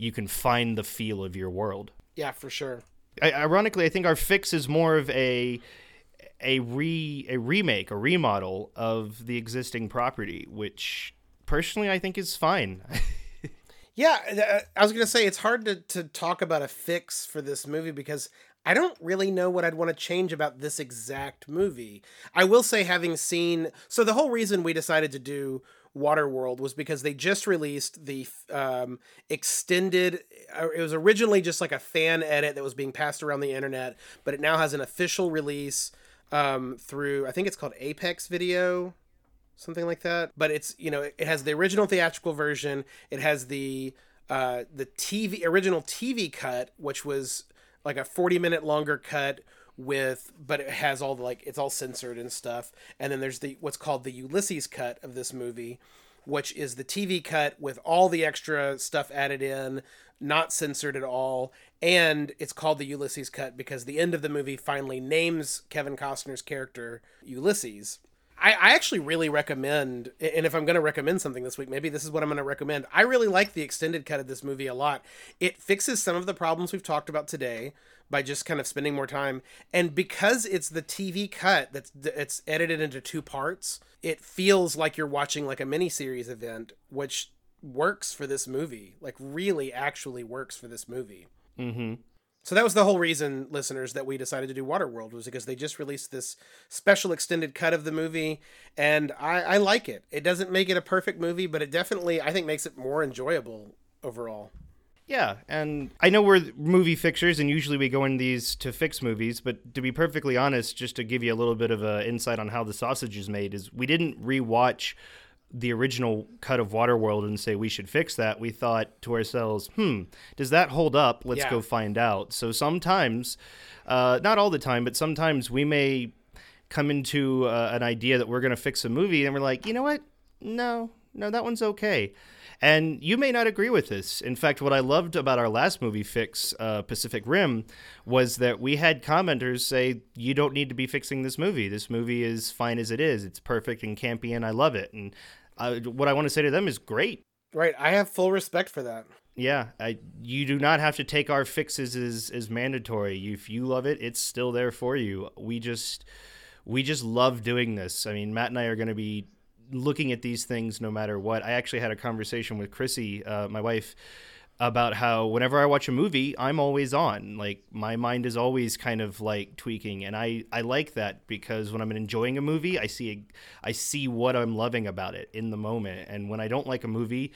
you can find the feel of your world. Yeah, for sure. I, ironically, I think our fix is more of a a re a remake, a remodel of the existing property, which personally I think is fine. yeah, uh, I was gonna say it's hard to to talk about a fix for this movie because I don't really know what I'd want to change about this exact movie. I will say, having seen, so the whole reason we decided to do Waterworld was because they just released the um, extended. Uh, it was originally just like a fan edit that was being passed around the internet, but it now has an official release um, through. I think it's called Apex Video, something like that. But it's you know it has the original theatrical version. It has the uh, the TV original TV cut, which was like a 40 minute longer cut with but it has all the like it's all censored and stuff. And then there's the what's called the ulysses cut of this movie which is the tv cut with all the extra stuff added in not censored at all. And it's called the ulysses cut because the end of the movie finally names kevin costner's character ulysses I, I actually really recommend, and if I'm going to recommend something this week, maybe this is what I'm going to recommend. I really like the extended cut of this movie a lot. It fixes some of the problems we've talked about today by just kind of spending more time, and because it's the TV cut that's it's edited into two parts, it feels like you're watching like a miniseries event, which works for this movie. Like really, actually works for this movie. Mm-hmm. So that was the whole reason, listeners, that we decided to do Waterworld was because they just released this special extended cut of the movie, and I, I like it. It doesn't make it a perfect movie, but it definitely, I think, makes it more enjoyable overall. Yeah, and I know we're movie fixers, and usually we go in these to fix movies. But to be perfectly honest, just to give you a little bit of an insight on how the sausage is made, is we didn't rewatch the original cut of Waterworld and say we should fix that, we thought to ourselves, hmm, does that hold up? Let's yeah. go find out. So sometimes, uh, not all the time, but sometimes we may come into uh, an idea that we're going to fix a movie and we're like, you know what? No, no, that one's okay. And you may not agree with this. In fact, what I loved about our last movie fix, uh, Pacific Rim, was that we had commenters say, you don't need to be fixing this movie. This movie is fine as it is. It's perfect and campy, and I love it. And what I want to say to them is great. Right. I have full respect for that. Yeah, I, you do not have to take our fixes as, as mandatory. If you love it, it's still there for you. We just we just love doing this. I mean, Matt and I are going to be looking at these things no matter what. I actually had a conversation with Chrissy, uh, my wife, about how whenever I watch a movie, I'm always on. Like my mind is always kind of like tweaking, and I I like that because when I'm enjoying a movie, I see I see what I'm loving about it in the moment, and when I don't like a movie,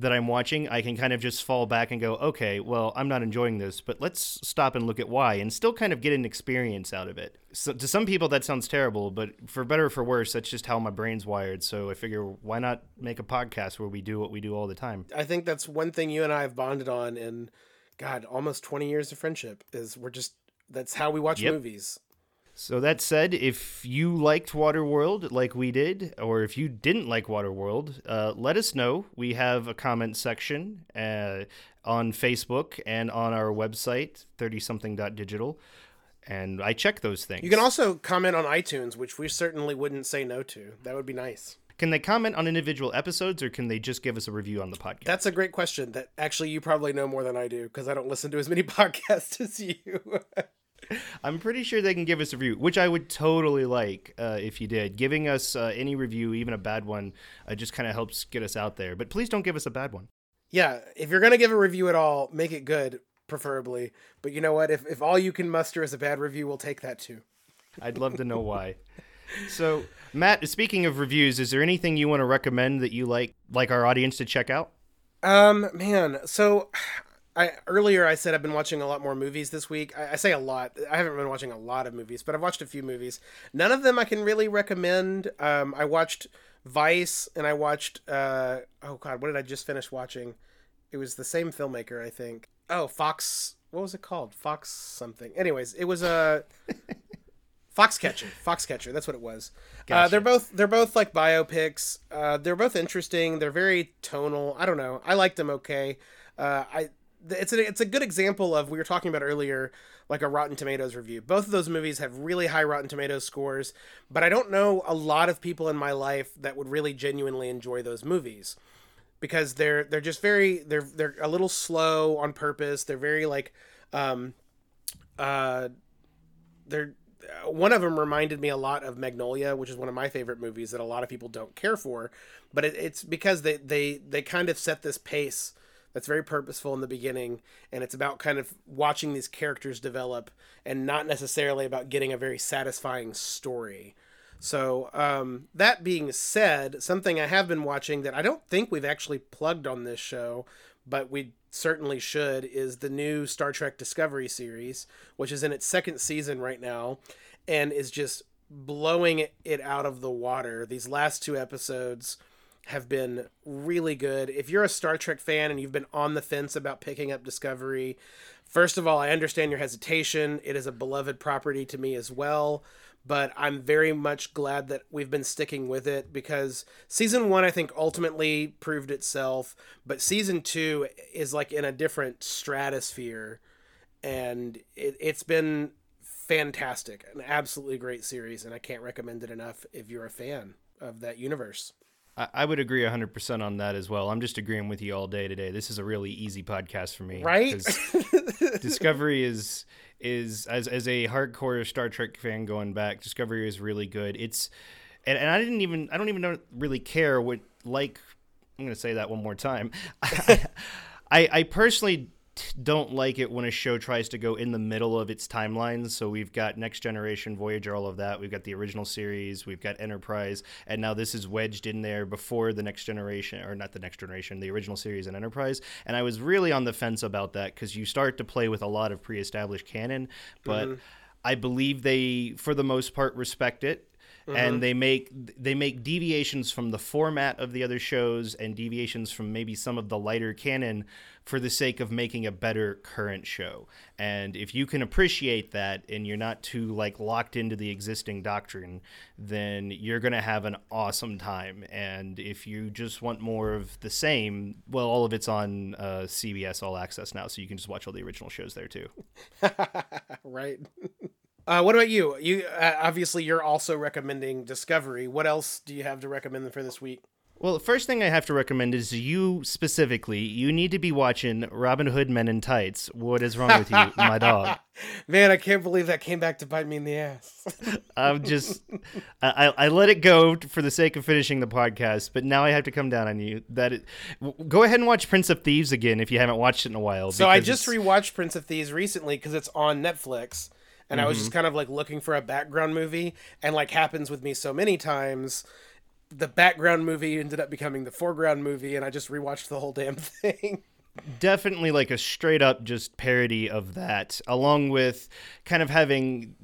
that I'm watching, I can kind of just fall back and go, okay, well, I'm not enjoying this, but let's stop and look at why and still kind of get an experience out of it. So to some people, that sounds terrible, but for better or for worse, that's just how my brain's wired. So I figure, why not make a podcast where we do what we do all the time? I think that's one thing you and I have bonded on in, God, almost 20 years of friendship is we're just, that's how we watch yep. movies. So that said, if you liked Waterworld like we did, or if you didn't like Waterworld, uh, let us know. We have a comment section uh, on Facebook and on our website, 30something.digital. And I check those things. You can also comment on iTunes, which we certainly wouldn't say no to. That would be nice. Can they comment on individual episodes or can they just give us a review on the podcast? That's a great question that actually you probably know more than I do because I don't listen to as many podcasts as you. I'm pretty sure they can give us a review, which I would totally like uh, if you did. Giving us uh, any review, even a bad one, uh, just kind of helps get us out there. But please don't give us a bad one. Yeah, if you're gonna give a review at all, make it good, preferably. But you know what? If if all you can muster is a bad review, we'll take that too. I'd love to know why. So, Matt, speaking of reviews, is there anything you want to recommend that you like like our audience to check out? Um, man, so I earlier I said I've been watching a lot more movies this week. I, I, say a lot. I haven't been watching a lot of movies, but I've watched a few movies. None of them I can really recommend. Um, I watched Vice and I watched uh, oh god, what did I just finish watching? It was the same filmmaker, I think. oh Fox. What was it called? Fox something. Anyways, it was a Foxcatcher. Foxcatcher. That's what it was. Uh, they're both they're both like biopics. Uh, they're both interesting. They're very tonal. I don't know. I liked them okay. Uh, I it's a it's a good example of we were talking about earlier, like a Rotten Tomatoes review. Both of those movies have really high Rotten Tomatoes scores, but I don't know a lot of people in my life that would really genuinely enjoy those movies because they're they're just very they're they're a little slow on purpose. They're very like um uh they're one of them reminded me a lot of Magnolia, which is one of my favorite movies that a lot of people don't care for, but it, it's because they they they kind of set this pace that's very purposeful in the beginning and it's about kind of watching these characters develop and not necessarily about getting a very satisfying story. So, um, that being said, something I have been watching that I don't think we've actually plugged on this show, but we certainly should, is the new Star Trek Discovery series, which is in its second season right now and is just blowing it out of the water. These last two episodes have been really good. If you're a Star Trek fan and you've been on the fence about picking up Discovery, first of all, I understand your hesitation. It is a beloved property to me as well but I'm very much glad that we've been sticking with it because season one, I think, ultimately proved itself, but season two is like in a different stratosphere, and it, it's been fantastic, an absolutely great series, and I can't recommend it enough if you're a fan of that universe. I, I would agree 100% on that as well. I'm just agreeing with you all day today. This is a really easy podcast for me. Right? Discovery is is as as a hardcore Star Trek fan going back, Discovery is really good. It's and, and I didn't even I don't even know, really care what like I'm going to say that one more time. I, I personally don't like it when a show tries to go in the middle of its timelines. So we've got Next Generation, Voyager, all of that. We've got the original series, we've got Enterprise, and now this is wedged in there before the Next Generation, or not the Next Generation, the original series and Enterprise. And I was really on the fence about that because you start to play with a lot of pre-established canon, but. Mm-hmm. I believe they, for the most part, respect it and they make they make deviations from the format of the other shows and deviations from maybe some of the lighter canon for the sake of making a better current show. And if you can appreciate that and you're not too like locked into the existing doctrine, then you're going to have an awesome time. And if you just want more of the same, well all of it's on uh, CBS All Access now so you can just watch all the original shows there too. right. Uh, what about you? You uh, obviously you're also recommending Discovery. What else do you have to recommend for this week? Well, the first thing I have to recommend is you specifically. You need to be watching Robin Hood Men in Tights. What is wrong with you, my dog? Man, I can't believe that came back to bite me in the ass. I'm just, I, I let it go for the sake of finishing the podcast, but now I have to come down on you. That it, go ahead and watch Prince of Thieves again if you haven't watched it in a while. so I just it's- rewatched Prince of Thieves recently because it's on Netflix, and I was Mm-hmm. just kind of like looking for a background movie, and like happens with me so many times, the background movie ended up becoming the foreground movie, and I just rewatched the whole damn thing. definitely like a straight up just parody of that, along with kind of having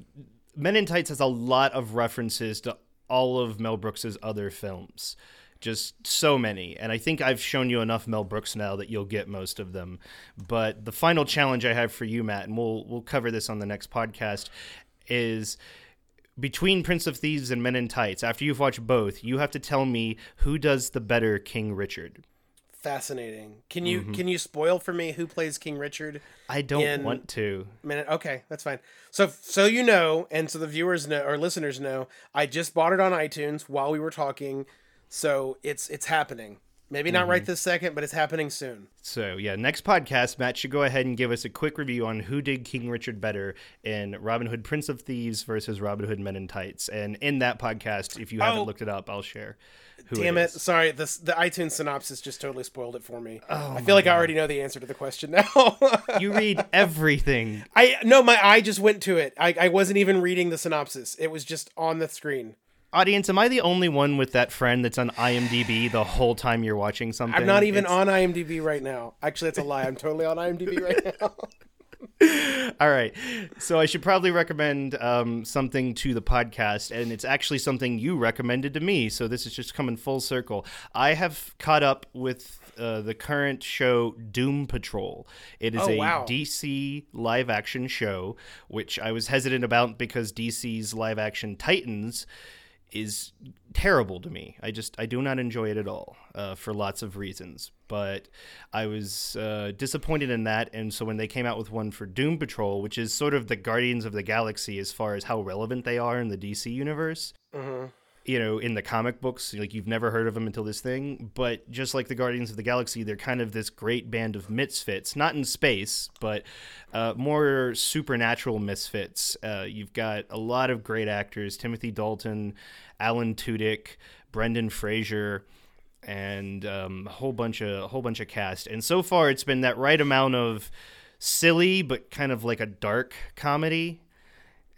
Men in Tights has a lot of references to all of Mel Brooks's other films. Just so many. And I think I've shown you enough Mel Brooks now that you'll get most of them. But the final challenge I have for you, Matt, and we'll we'll cover this on the next podcast, is between Prince of Thieves and Men in Tights, after you've watched both, you have to tell me who does the better King Richard. Fascinating. Can you Mm-hmm. can you spoil for me who plays King Richard? I don't want to. minute. Okay, that's fine. So so you know, and so the viewers know or listeners know, I just bought it on iTunes while we were talking. So it's it's happening. Maybe not Mm-hmm. right this second, but it's happening soon. So yeah, next podcast, Matt should go ahead and give us a quick review on who did King Richard better in Robin Hood Prince of Thieves versus Robin Hood Men in Tights. And in that podcast, if you haven't Oh. looked it up, I'll share. Who Damn it. Sorry, this the iTunes synopsis just totally spoiled it for me. Oh I feel like I already know the answer to the question now. You read everything. I no, my eye just went to it. I, I wasn't even reading the synopsis. It was just on the screen. Audience, am I the only one with that friend that's on IMDb the whole time you're watching something? I'm not even It's- on IMDb right now. Actually, that's a lie. I'm totally on IMDb right now. All right. So I should probably recommend um, something to the podcast, and it's actually something you recommended to me. So this is just coming full circle. I have caught up with uh, the current show Doom Patrol. It is Oh, a wow. DC live action show, which I was hesitant about because DC's live action Titans is terrible to me. I just I do not enjoy it at all uh, for lots of reasons. But I was uh, disappointed in that, and so when they came out with one for Doom Patrol, which is sort of the Guardians of the Galaxy as far as how relevant they are in the DC universe, Mhm. You know, in the comic books, like you've never heard of them until this thing. But just like the Guardians of the Galaxy, they're kind of this great band of misfits, not in space, but uh, more supernatural misfits. Uh, you've got a lot of great actors: Timothy Dalton, Alan Tudyk, Brendan Fraser. And um, a whole bunch of a whole bunch of cast, and so far it's been that right amount of silly, but kind of like a dark comedy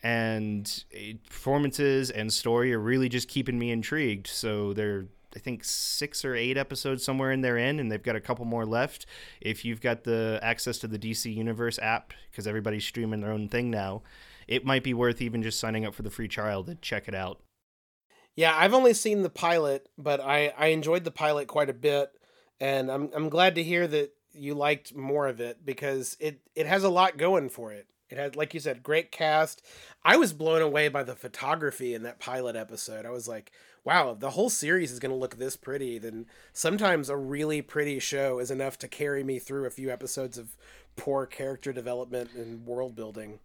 and uh, performances and story are really just keeping me intrigued. So they're I think six or eight episodes somewhere in their end, and they've got a couple more left. If you've got the access to the DC Universe app, because everybody's streaming their own thing now, it might be worth even just signing up for the free trial to check it out. Yeah, I've only seen the pilot, but I I enjoyed the pilot quite a bit, and I'm I'm glad to hear that you liked more of it because it it has a lot going for it. It had, like you said, great cast. I was blown away by the photography in that pilot episode. I was like, wow, the whole series is going to look this pretty. Then sometimes a really pretty show is enough to carry me through a few episodes of poor character development and world building.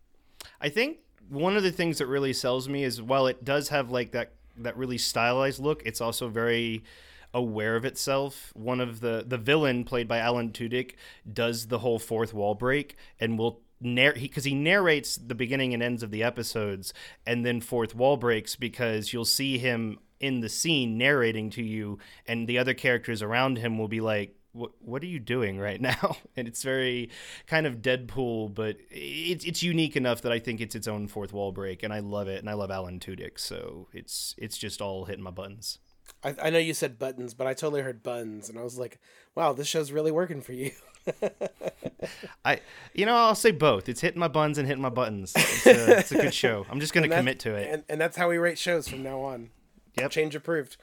I think one of the things that really sells me is while it does have like that that really stylized look, it's also very aware of itself. One of the the villain played by Alan Tudyk does the whole fourth wall break and will because he, narrates the beginning and ends of the episodes and then fourth wall breaks because you'll see him in the scene narrating to you and the other characters around him will be like what are you doing right now? And it's very kind of Deadpool, but it's it's unique enough that I think it's its own fourth wall break, and I love it, and I love Alan Tudyk, so it's it's just all hitting my buttons. I, I know you said buttons, but I totally heard buns, and I was like, wow, this show's really working for you. I you know I'll say both. It's hitting my buns and hitting my buttons. It's a, it's a good show. I'm just gonna commit to it. And, and that's how we rate shows from now on. Yep. Change approved.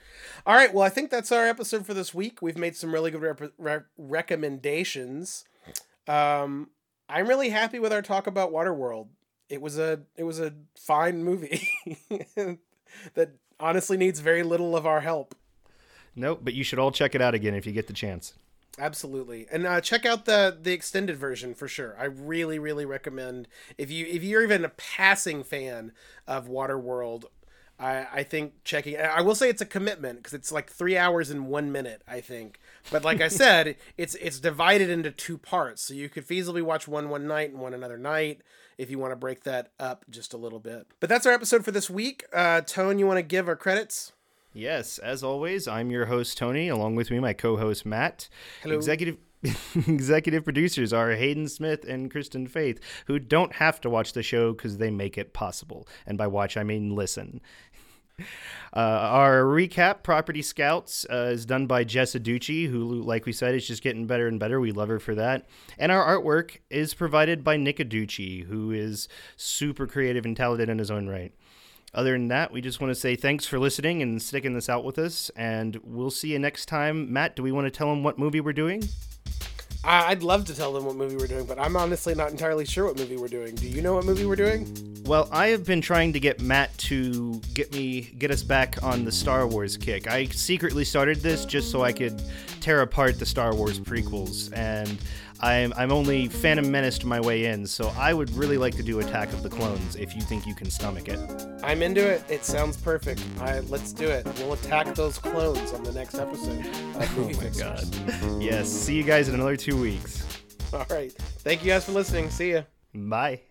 All right. Well, I think that's our episode for this week. We've made some really good rep- re- recommendations. Um, I'm really happy with our talk about Waterworld. It was a it was a fine movie that honestly needs very little of our help. Nope, but you should all check it out again if you get the chance. Absolutely, and uh, check out the the extended version for sure. I really, really recommend if you if you're even a passing fan of Waterworld, I I think checking. I will say it's a commitment because it's like three hours and one minute. I think, but like I said, it's it's divided into two parts, so you could feasibly watch one one night and one another night if you want to break that up just a little bit. But that's our episode for this week. Uh, Tone, you want to give our credits? Yes, as always, I'm your host Tony, along with me my co-host Matt. Hello. Executive executive producers are Hayden Smith and Kristen Faith, who don't have to watch the show because they make it possible. And by watch, I mean listen. Uh, our recap, Property Scouts, uh, is done by Jess Aducci, who, like we said, is just getting better and better. We love her for that. And our artwork is provided by Nick Aducci, who is super creative and talented in his own right. Other than that, we just want to say thanks for listening and sticking this out with us. And we'll see you next time. Matt, do we want to tell them what movie we're doing? I'd love to tell them what movie we're doing, but I'm honestly not entirely sure what movie we're doing. Do you know what movie we're doing? Well, I have been trying to get Matt to get me get us back on the Star Wars kick. I secretly started this just so I could tear apart the Star Wars prequels, and I'm I'm only Phantom Menaced my way in. So I would really like to do Attack of the Clones if you think you can stomach it. I'm into it. It sounds perfect. All right, let's do it. We'll attack those clones on the next episode. Of oh Movie Fixers. Yes. See you guys in another two weeks. All right. Thank you guys for listening. See ya. Bye.